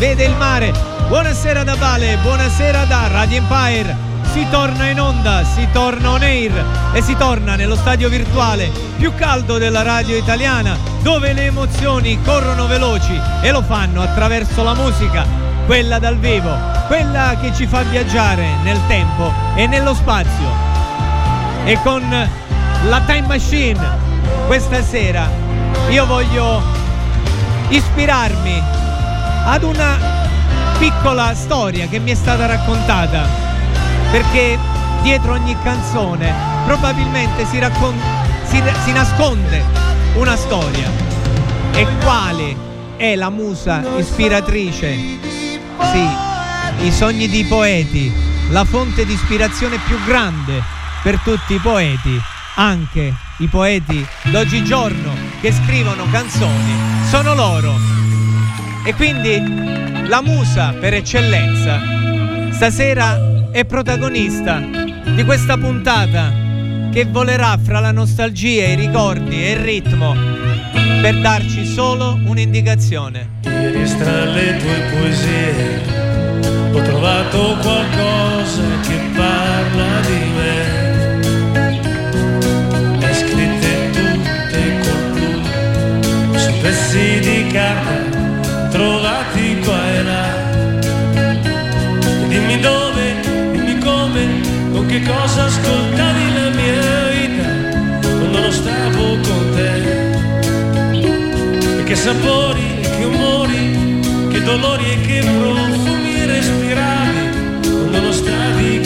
vede il mare. Buonasera da Vale, buonasera da Radio Empire. Si torna in onda, si torna on air e si torna nello stadio virtuale più caldo della radio italiana, dove le emozioni corrono veloci e lo fanno attraverso la musica, quella dal vivo, quella che ci fa viaggiare nel tempo e nello spazio. E con la Time Machine questa sera io voglio ispirarmi ad una piccola storia che mi è stata raccontata perché dietro ogni canzone probabilmente si, raccon- si, si nasconde una storia e quale è la musa ispiratrice sì i sogni di poeti la fonte di ispirazione più grande per tutti i poeti anche i poeti d'oggigiorno che scrivono canzoni sono loro. E quindi la musa per eccellenza stasera è protagonista di questa puntata che volerà fra la nostalgia, i ricordi e il ritmo per darci solo un'indicazione. Ieri tra le tue poesie ho trovato qualcosa che parla di me pezzi di carta trovati qua e là. Dimmi dove, dimmi come, con che cosa ascoltavi la mia vita quando non stavo con te. E che sapori, e che umori, che dolori e che profumi respiravi quando non stavi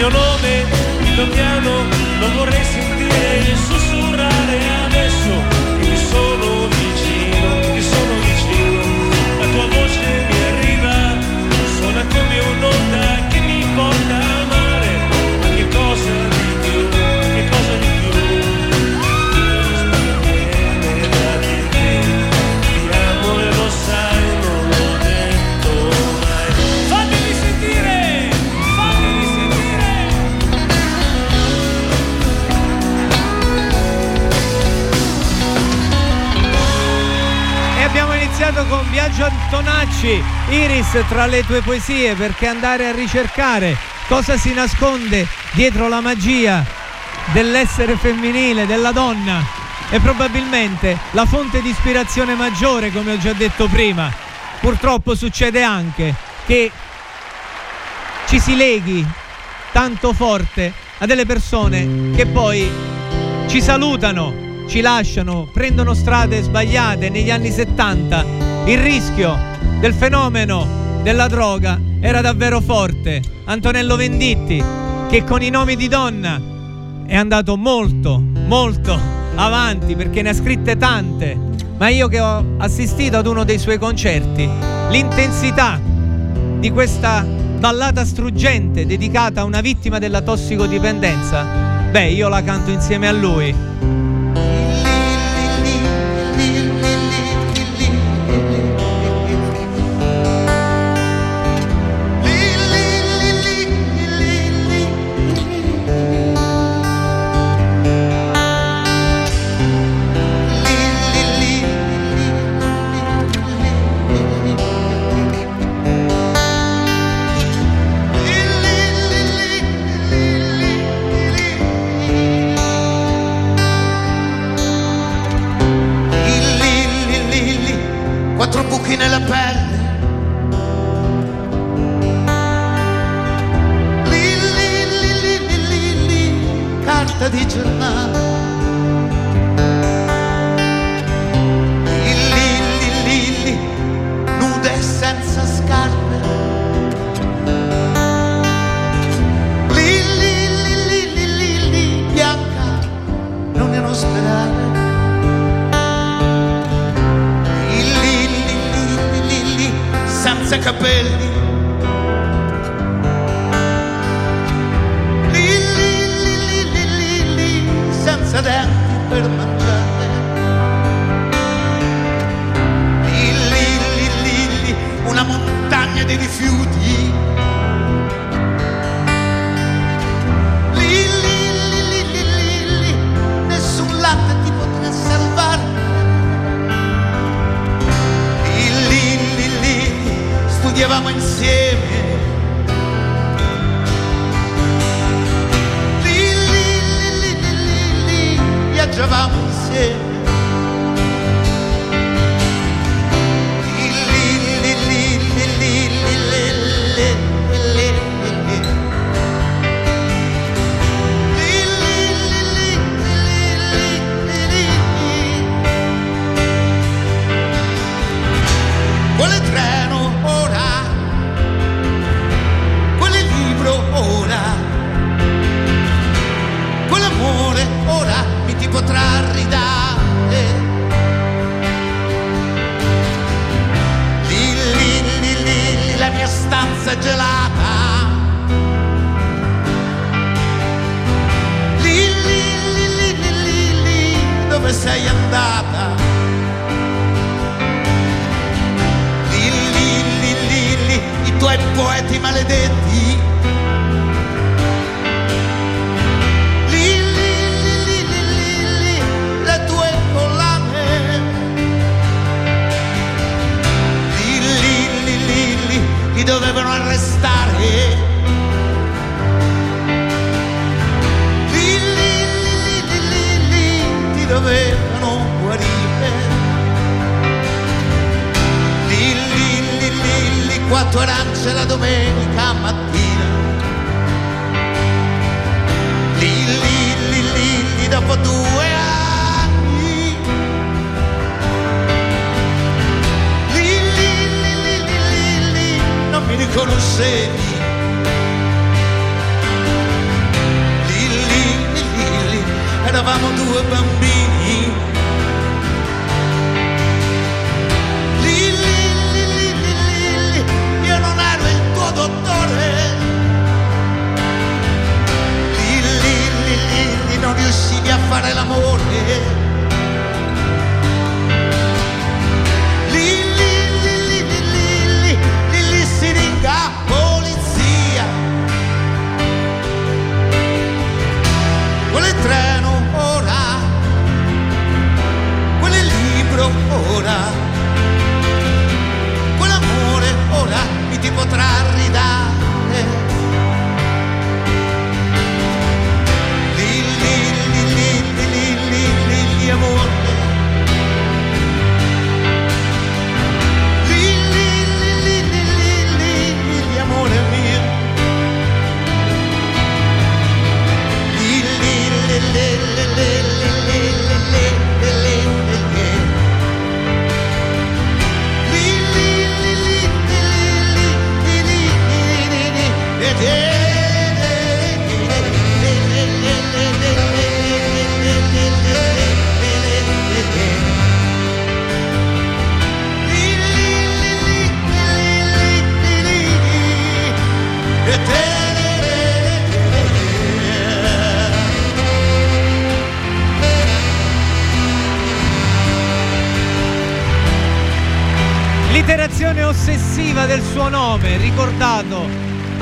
mio nome, il mio piano, non vorrei sentire sussurrare adesso. Iris tra le tue poesie perché andare a ricercare cosa si nasconde dietro la magia dell'essere femminile, della donna è probabilmente la fonte di ispirazione maggiore come ho già detto prima purtroppo succede anche che ci si leghi tanto forte a delle persone che poi ci salutano, ci lasciano, prendono strade sbagliate negli anni 70. Il rischio del fenomeno della droga era davvero forte. Antonello Venditti, che con i nomi di donna è andato molto, molto avanti perché ne ha scritte tante, ma io che ho assistito ad uno dei suoi concerti, l'intensità di questa ballata struggente dedicata a una vittima della tossicodipendenza, beh, io la canto insieme a lui.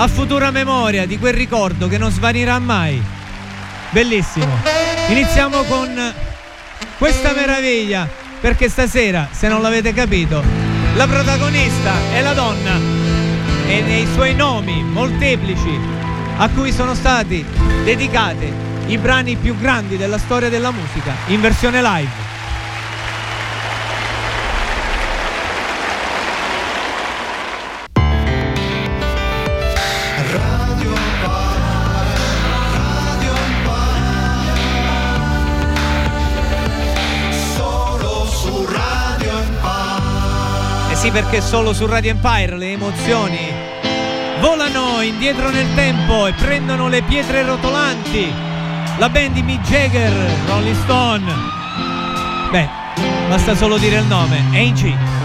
A futura memoria di quel ricordo che non svanirà mai. Bellissimo. Iniziamo con questa meraviglia, perché stasera, se non l'avete capito, la protagonista è la donna e nei suoi nomi molteplici a cui sono stati dedicati i brani più grandi della storia della musica in versione live. Sì perché solo su Radio Empire le emozioni volano indietro nel tempo e prendono le pietre rotolanti. La band di Mick Jagger, Rolling Stone. Beh, basta solo dire il nome, Angie.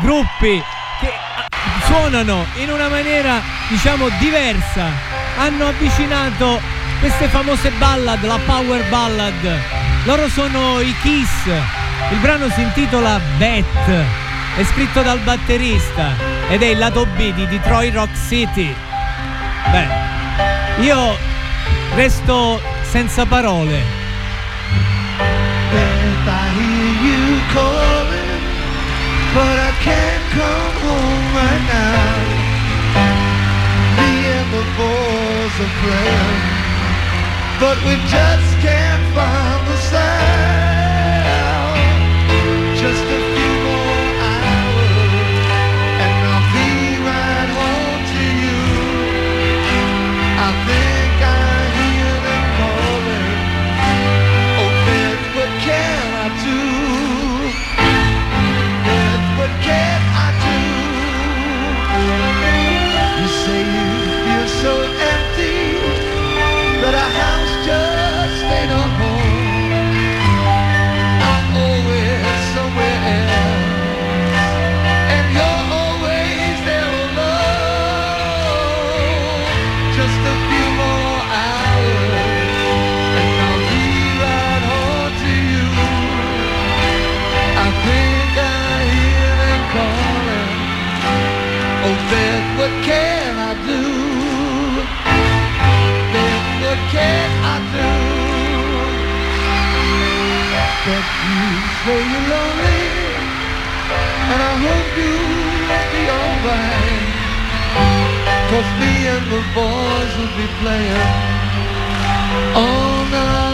Gruppi che suonano in una maniera diciamo diversa hanno avvicinato queste famose ballad, la power ballad. Loro sono i Kiss. Il brano si intitola Bet, è scritto dal batterista ed è il lato B di Detroit Rock City. Beh, io resto senza parole. If but I can't come home right now. Me and the boys are playing, but we just can't find the sound. But you say you're lonely, and I hope you'll be alright. Cause me and the boys will be playing all night.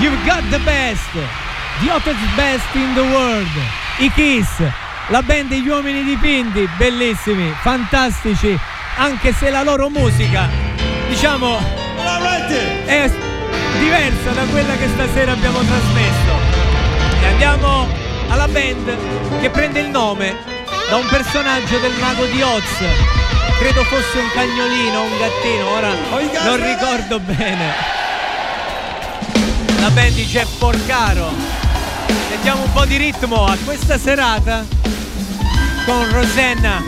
You've got the best. The hottest best in the world. I Kiss. La band degli uomini dipinti, bellissimi, fantastici, anche se la loro musica, diciamo, è diversa da quella che stasera abbiamo trasmesso. E andiamo alla band che prende il nome da un personaggio del mago di Oz. Credo fosse un cagnolino, un gattino, ora non ricordo bene. La band di Jeff Porcaro. Mettiamo un po' di ritmo a questa serata con Rosanna.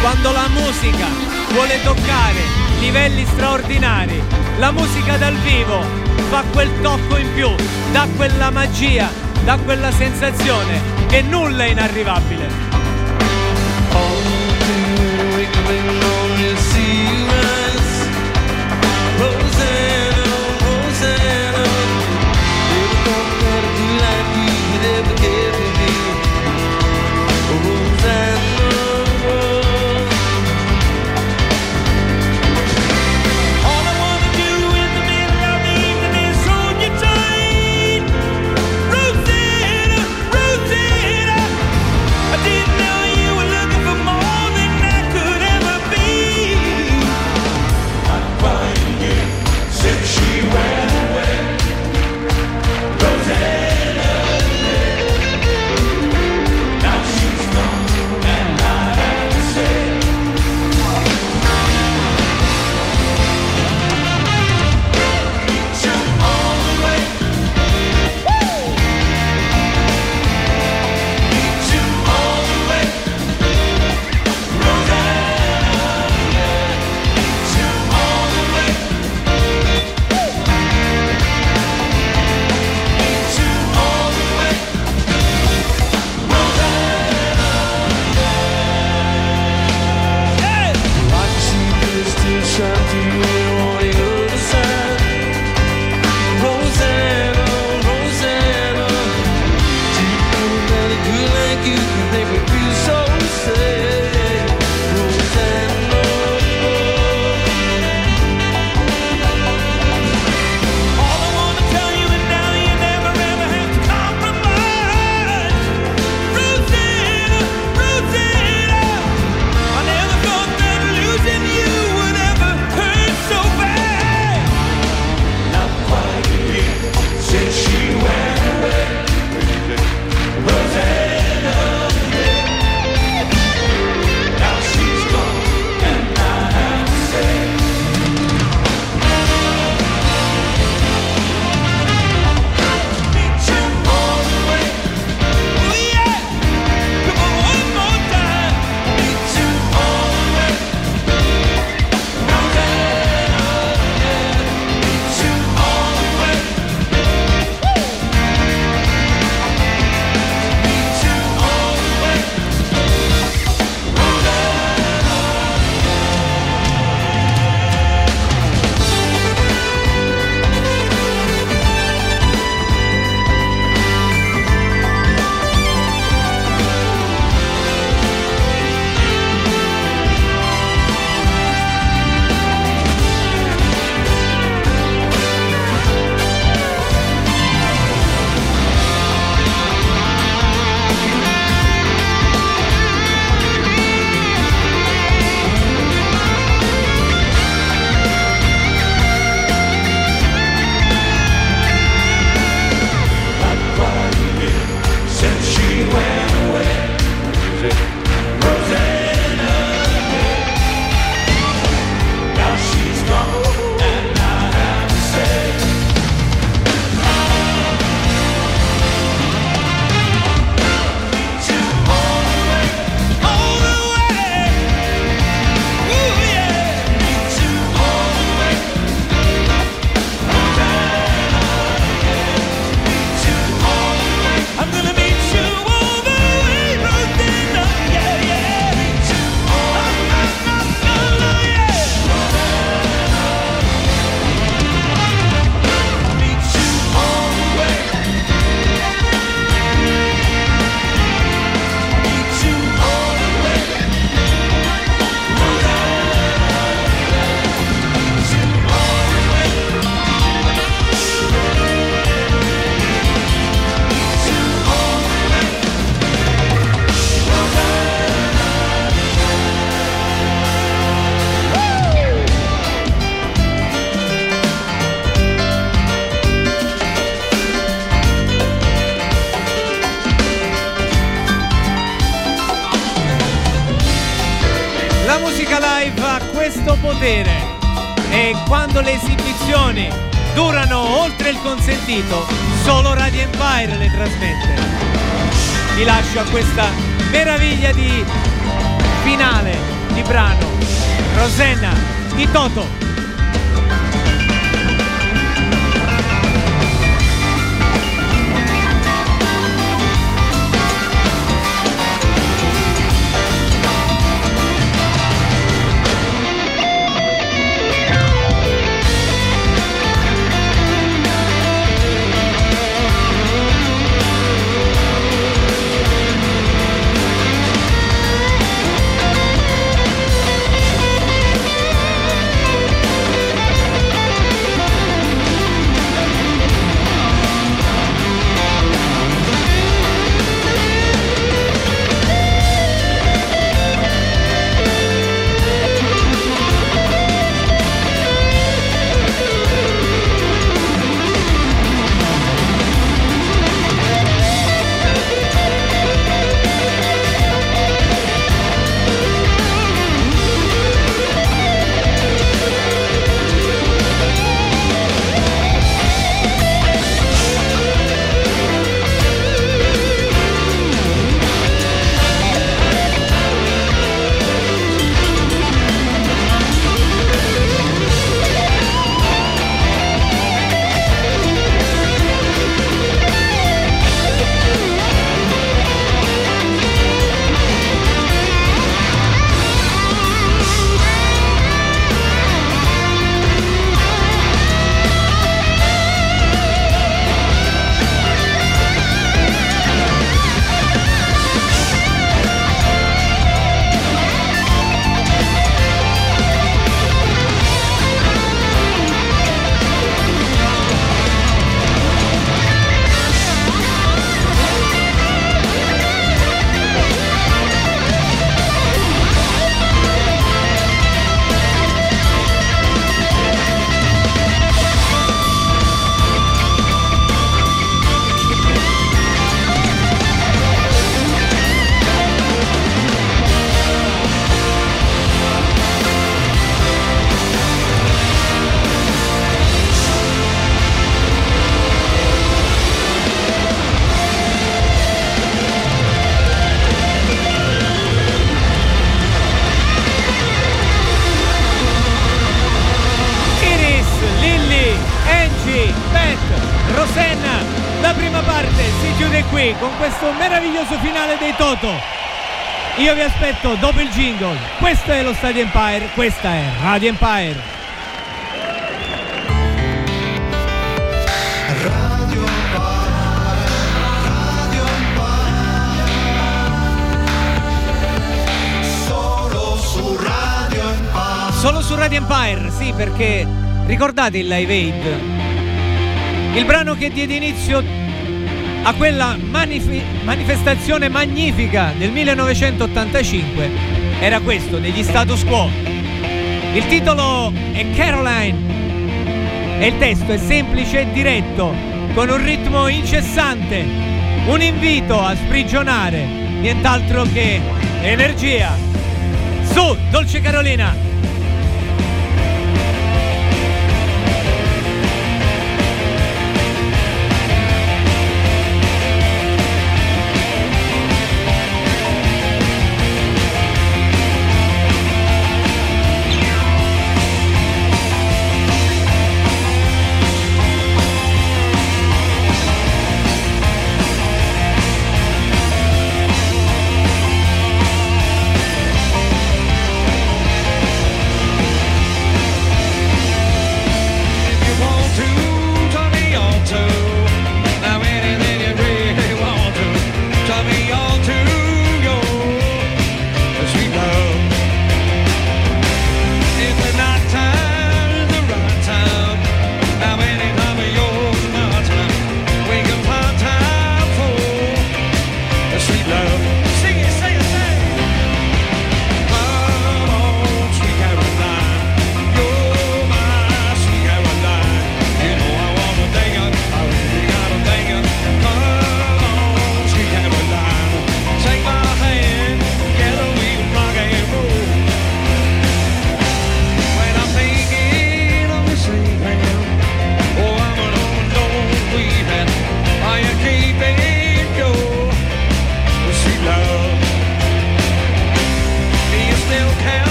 Quando la musica vuole toccare livelli straordinari, la musica dal vivo fa quel tocco in più, dà quella magia, dà quella sensazione che nulla è inarrivabile. the give consentito, solo Radio Empire le trasmette. Vi lascio a questa meraviglia di finale di brano. Rosenna di Toto. Io vi aspetto dopo il jingle. Questo è lo Stadio Empire, questa è Radio Empire. Solo su Radio Empire, sì, perché ricordate il Live Aid? Il brano che diede inizio a quella manif- manifestazione magnifica del 1985 era questo, degli status quo. Il titolo è Caroline e il testo è semplice e diretto, con un ritmo incessante, un invito a sprigionare, nient'altro che energia. Su, Dolce Carolina!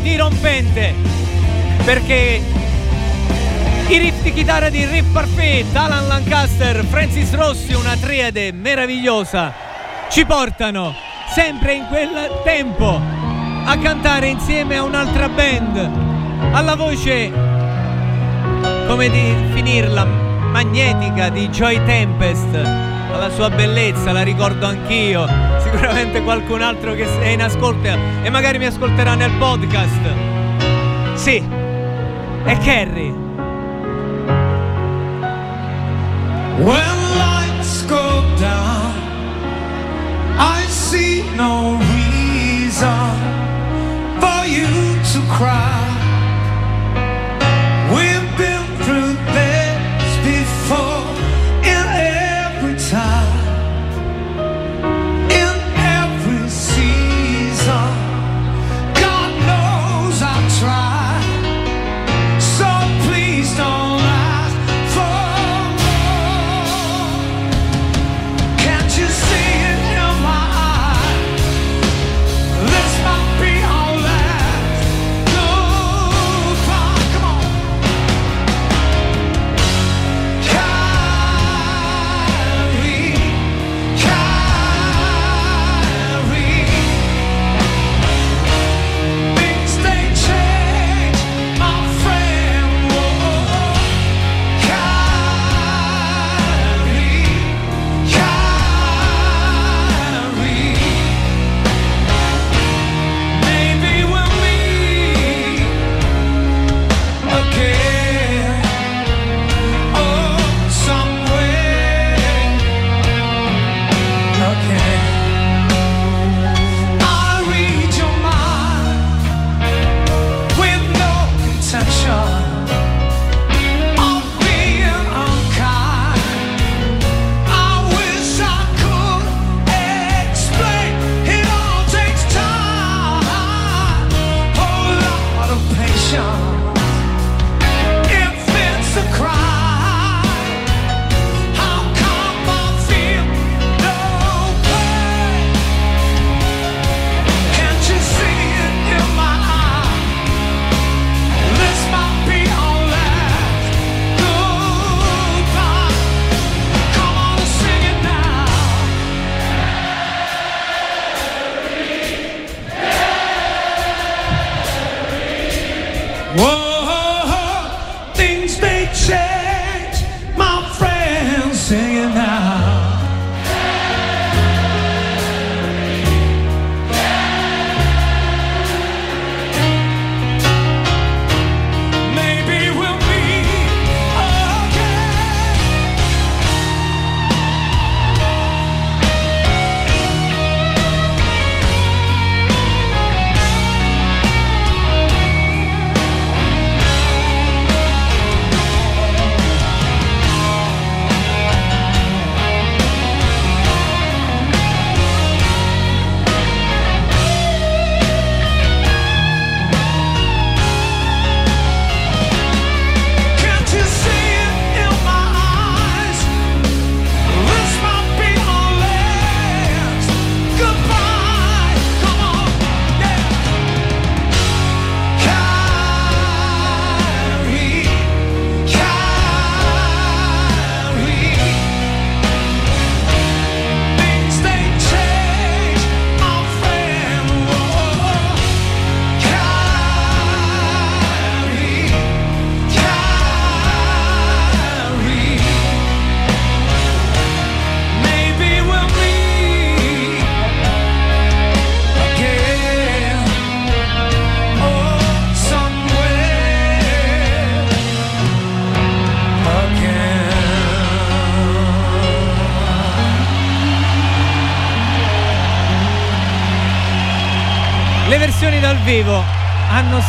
Dirompente. Perché i riff di chitarra di Riff Parfait, Alan Lancaster, Francis Rossi, una triade meravigliosa, ci portano sempre in quel tempo a cantare insieme a un'altra band, alla voce, come di finirla, magnetica di Joy Tempest, alla sua bellezza, la ricordo anch'io, sicuramente qualcun altro che è in ascolto e magari mi ascolterà nel podcast. Sì, è Carrie. When lights go down, I see no reason for you to cry.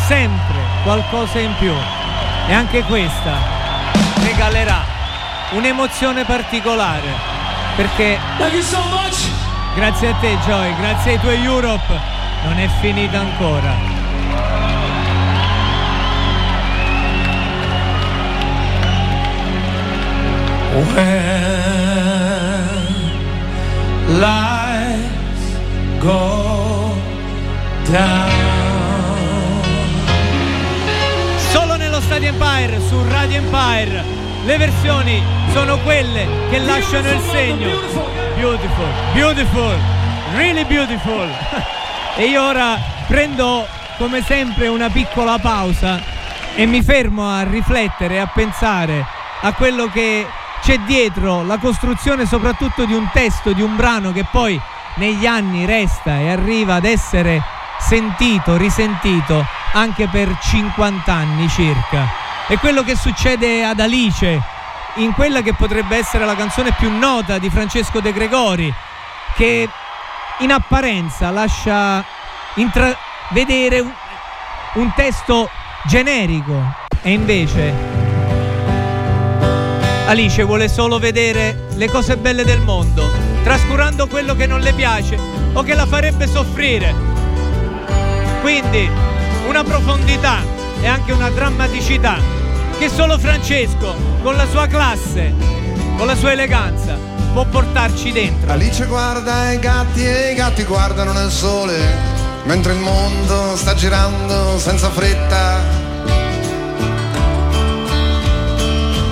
Sempre qualcosa in più e anche questa regalerà un'emozione particolare perché Thank you so much. grazie a te Joy, grazie ai tuoi Europe non è finita ancora. When lights go down. Stadio Empire, su Radio Empire, le versioni sono quelle che lasciano il segno. Beautiful, beautiful, really beautiful. E io ora prendo come sempre una piccola pausa e mi fermo a riflettere, a pensare a quello che c'è dietro la costruzione soprattutto di un testo, di un brano che poi negli anni resta e arriva ad essere sentito, risentito anche per 50 anni circa. È quello che succede ad Alice in quella che potrebbe essere la canzone più nota di Francesco De Gregori che in apparenza lascia intravedere un, un testo generico e invece Alice vuole solo vedere le cose belle del mondo, trascurando quello che non le piace o che la farebbe soffrire. Quindi una profondità e anche una drammaticità che solo Francesco, con la sua classe, con la sua eleganza, può portarci dentro. Alice guarda i gatti e i gatti guardano nel sole, mentre il mondo sta girando senza fretta.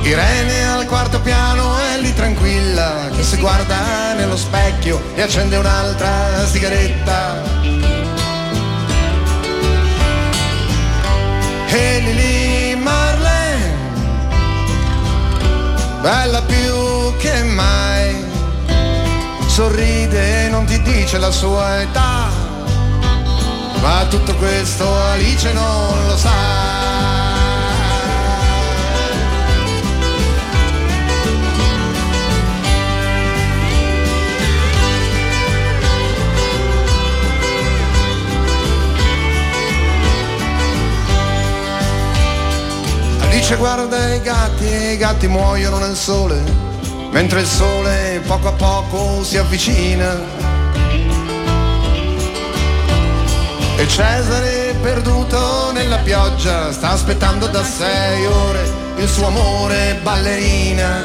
Irene al quarto piano è lì tranquilla, che si guarda nello specchio e accende un'altra sigaretta. E Lily Marlene, bella più che mai, sorride e non ti dice la sua età, ma tutto questo Alice non lo sa. Alice guarda i gatti e i gatti muoiono nel sole, mentre il sole poco a poco si avvicina. E Cesare perduto nella pioggia sta aspettando da sei ore il suo amore ballerina.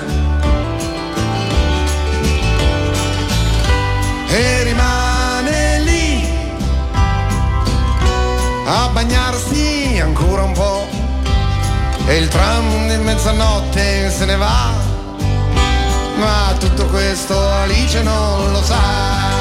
E rimane lì a bagnarsi ancora un e il tram di mezzanotte se ne va, ma tutto questo Alice non lo sa.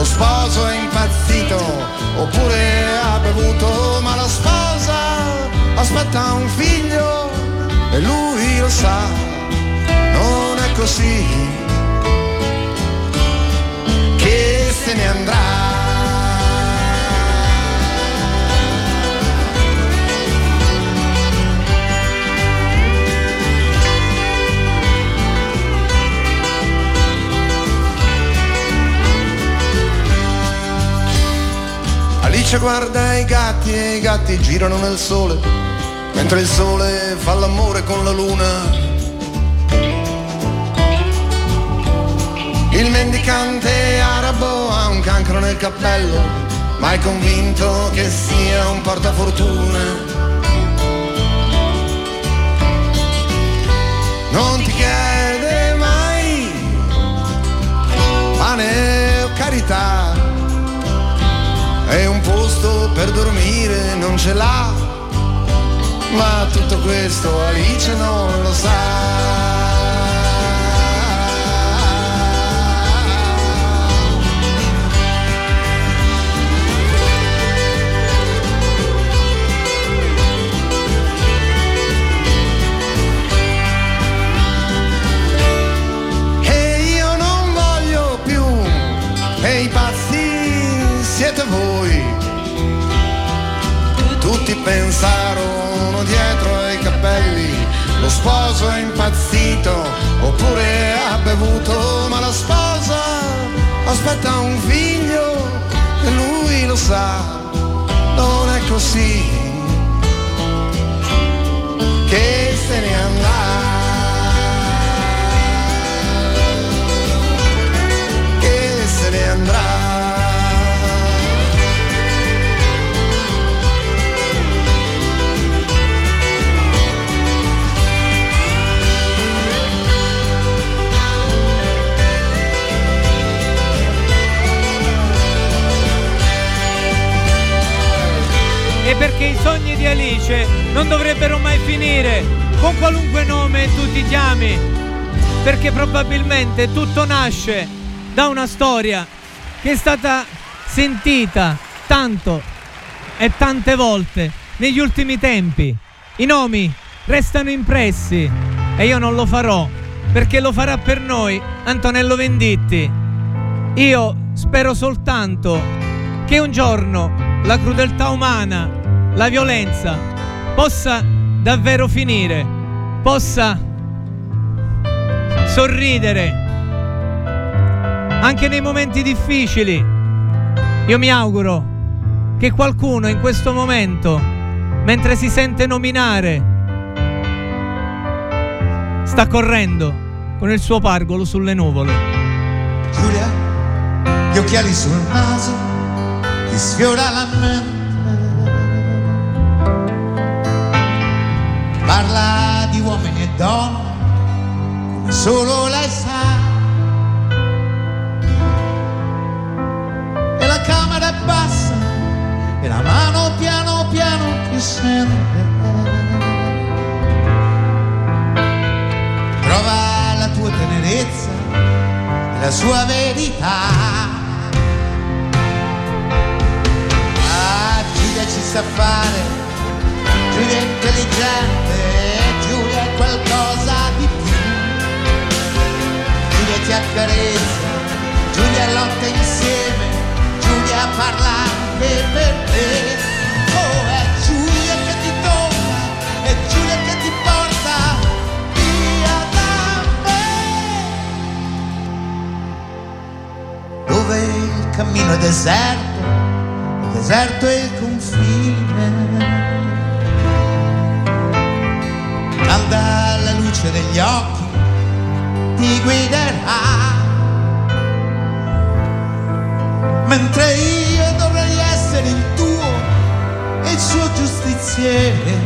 Lo sposo è impazzito oppure ha bevuto ma la sposa aspetta un figlio e lui lo sa non è così che se ne andrà Alice guarda i gatti e i gatti girano nel sole, mentre il sole fa l'amore con la luna. Il mendicante arabo ha un cancro nel cappello, ma è convinto che sia un portafortuna. Per dormire non ce l'ha, ma tutto questo Alice non lo sa. Pensarono dietro ai capelli, lo sposo è impazzito, oppure ha bevuto, ma la sposa aspetta un figlio e lui lo sa, così che se ne andrà. Che se ne andrà. E perché i sogni di Alice non dovrebbero mai finire con qualunque nome tu ti chiami, perché probabilmente tutto nasce da una storia che è stata sentita tanto e tante volte negli ultimi tempi. I nomi restano impressi e io non lo farò perché lo farà per noi Antonello Venditti. Io spero soltanto che un giorno la crudeltà umana, la violenza possa davvero finire, possa sorridere anche nei momenti difficili. Io mi auguro che qualcuno in questo momento, mentre si sente nominare, sta correndo con il suo pargolo sulle nuvole. Giulia, gli occhiali sul naso, ti sfiora la mente. Parla di uomini e donne, come solo lei sa. E la camera è bassa, e la mano piano piano ti sente. Trova la tua tenerezza e la sua verità. Ah, Giulia ci sa fare, Giulia intelligente, qualcosa di più. Giulia ti accarezza, Giulia lotta insieme, Giulia parla anche per te. Oh, è Giulia che ti tocca, è Giulia che ti porta via da me dove il cammino è deserto, deserto è il confine. Calda la luce degli occhi, ti guiderà. Mentre io dovrei essere il tuo e il suo giustiziere.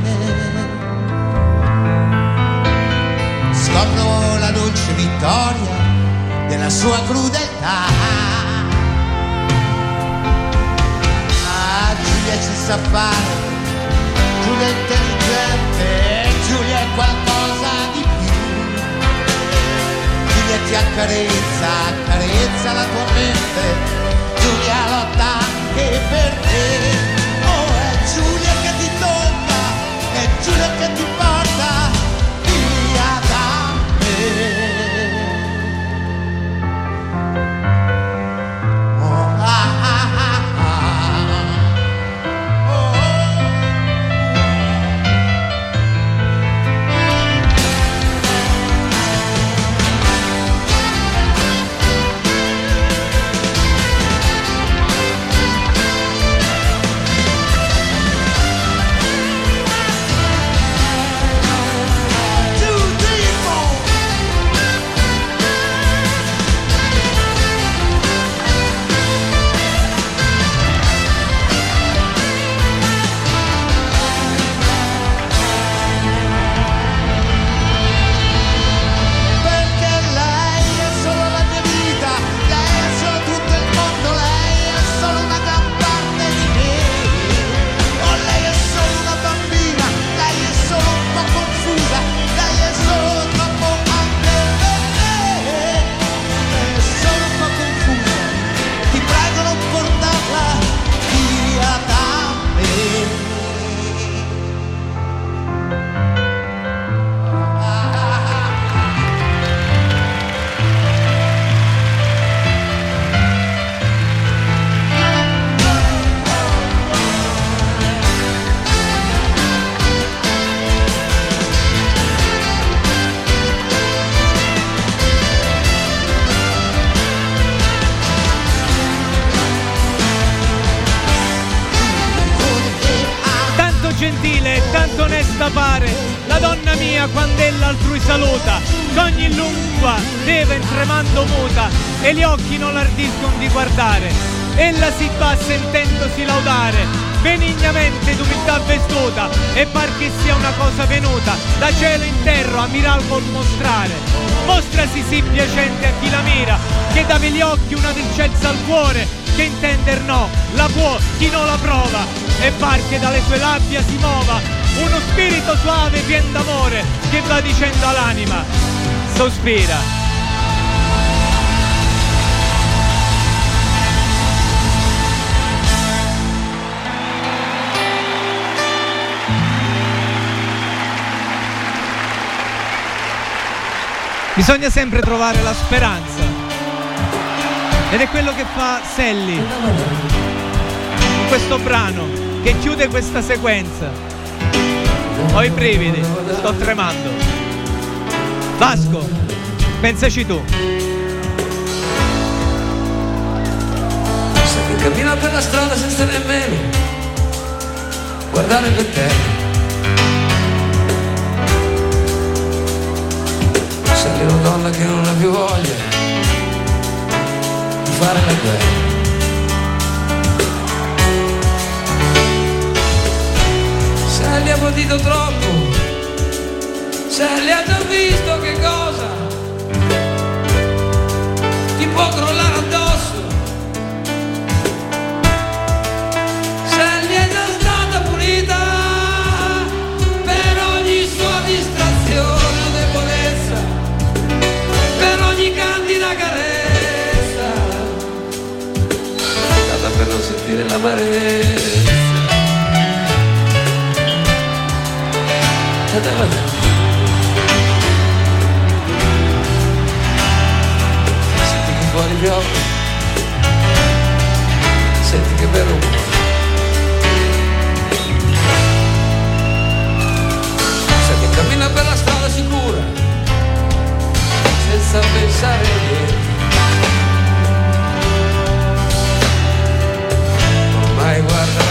Scopro la dolce vittoria della sua crudeltà. Ah, Giulia ci sa fare, Giulia intelligente, è qualcosa di più. Giulia ti accarezza, accarezza la tua mente, Giulia lotta anche per te. Oh, è Giulia che ti tocca, è Giulia che ti porta sospira. Bisogna sempre trovare la speranza. Ed è quello che fa Sally in questo brano che chiude questa sequenza. Ho i brividi, sto tremando. Vasco, pensaci tu. Se ti cammina per la strada senza nemmeno guardare per terra. Sei una donna che non ha più voglia di fare la guerra. Se Sei abbatito troppo se le ha già visto che cosa? Ti può crollare addosso. se gli è già stata pulita per ogni sua distrazione o debolezza, per ogni candida carezza. è stata per non sentire l'amarezza. Andava gli. Senti che bello Sai che cammina per la strada sicura, senza pensare a niente. Ormai guarda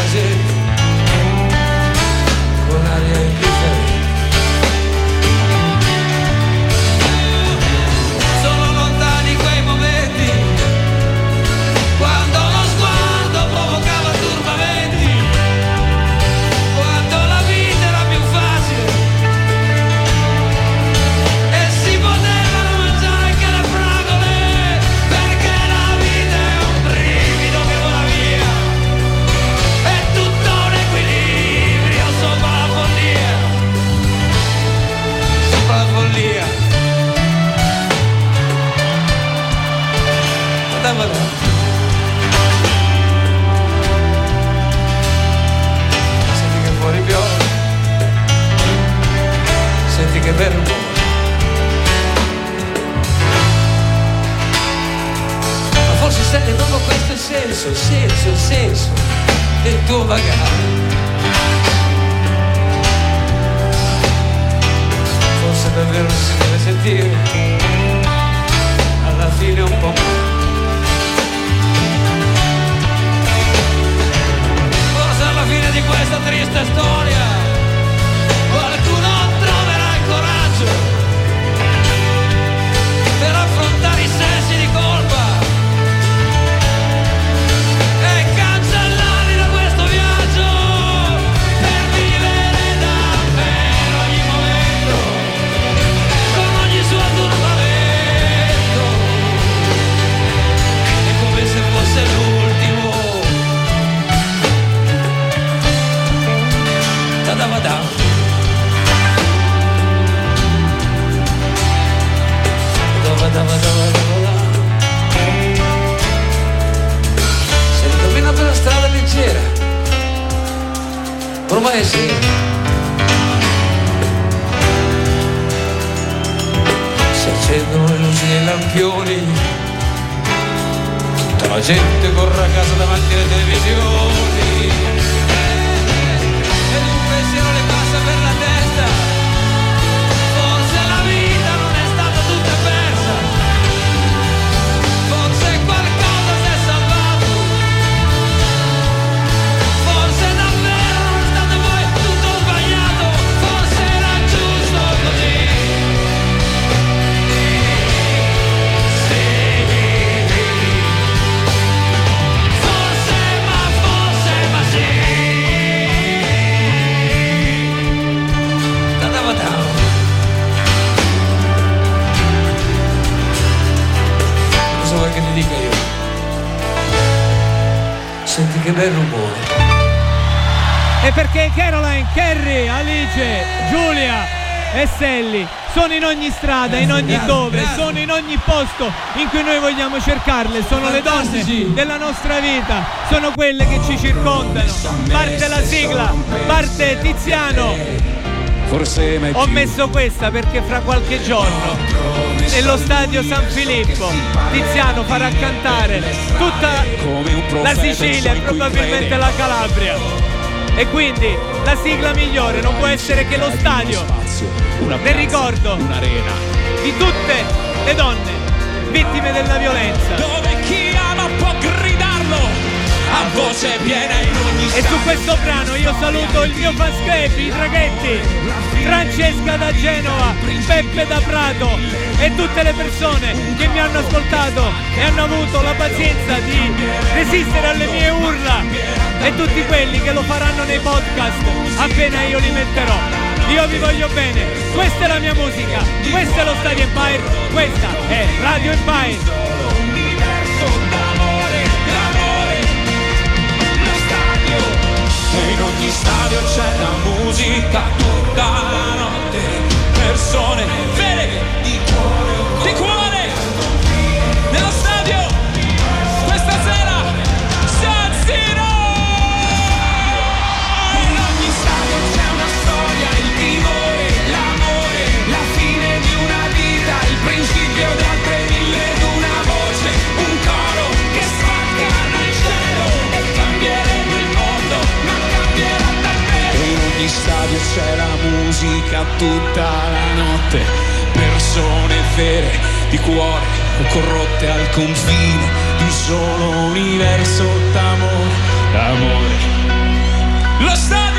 sono in ogni strada, in ogni Grazie, dove, grazie. sono in ogni posto in cui noi vogliamo cercarle, sono le donne della nostra vita, sono quelle che ci circondano. Parte la sigla, parte Tiziano. Forse mai Ho messo questa perché fra qualche giorno nello stadio San Filippo Tiziano farà cantare tutta la Sicilia e probabilmente la Calabria. E quindi la sigla migliore non può essere che lo stadio Spazio, una del piazza, ricordo un'arena di tutte le donne vittime della violenza. dove chi ama può gridarlo a voce piena in ogni E su questo brano io saluto il mio fan club, i traghetti, Francesca da Genova, Peppe da Prato e tutte le persone che mi hanno ascoltato e hanno avuto la pazienza di resistere alle mie urla e tutti quelli che lo faranno nei podcast appena io li metterò. Io vi voglio bene, questa è la mia musica, questo è lo Stadio Empire, questa è Radio Empire. E in ogni stadio c'è la musica tutta la notte. Persone vere di cuore di cuore stadio c'è la musica tutta la notte. Persone vere di cuore corrotte al confine di un solo universo d'amore. D'amore. Lo stadio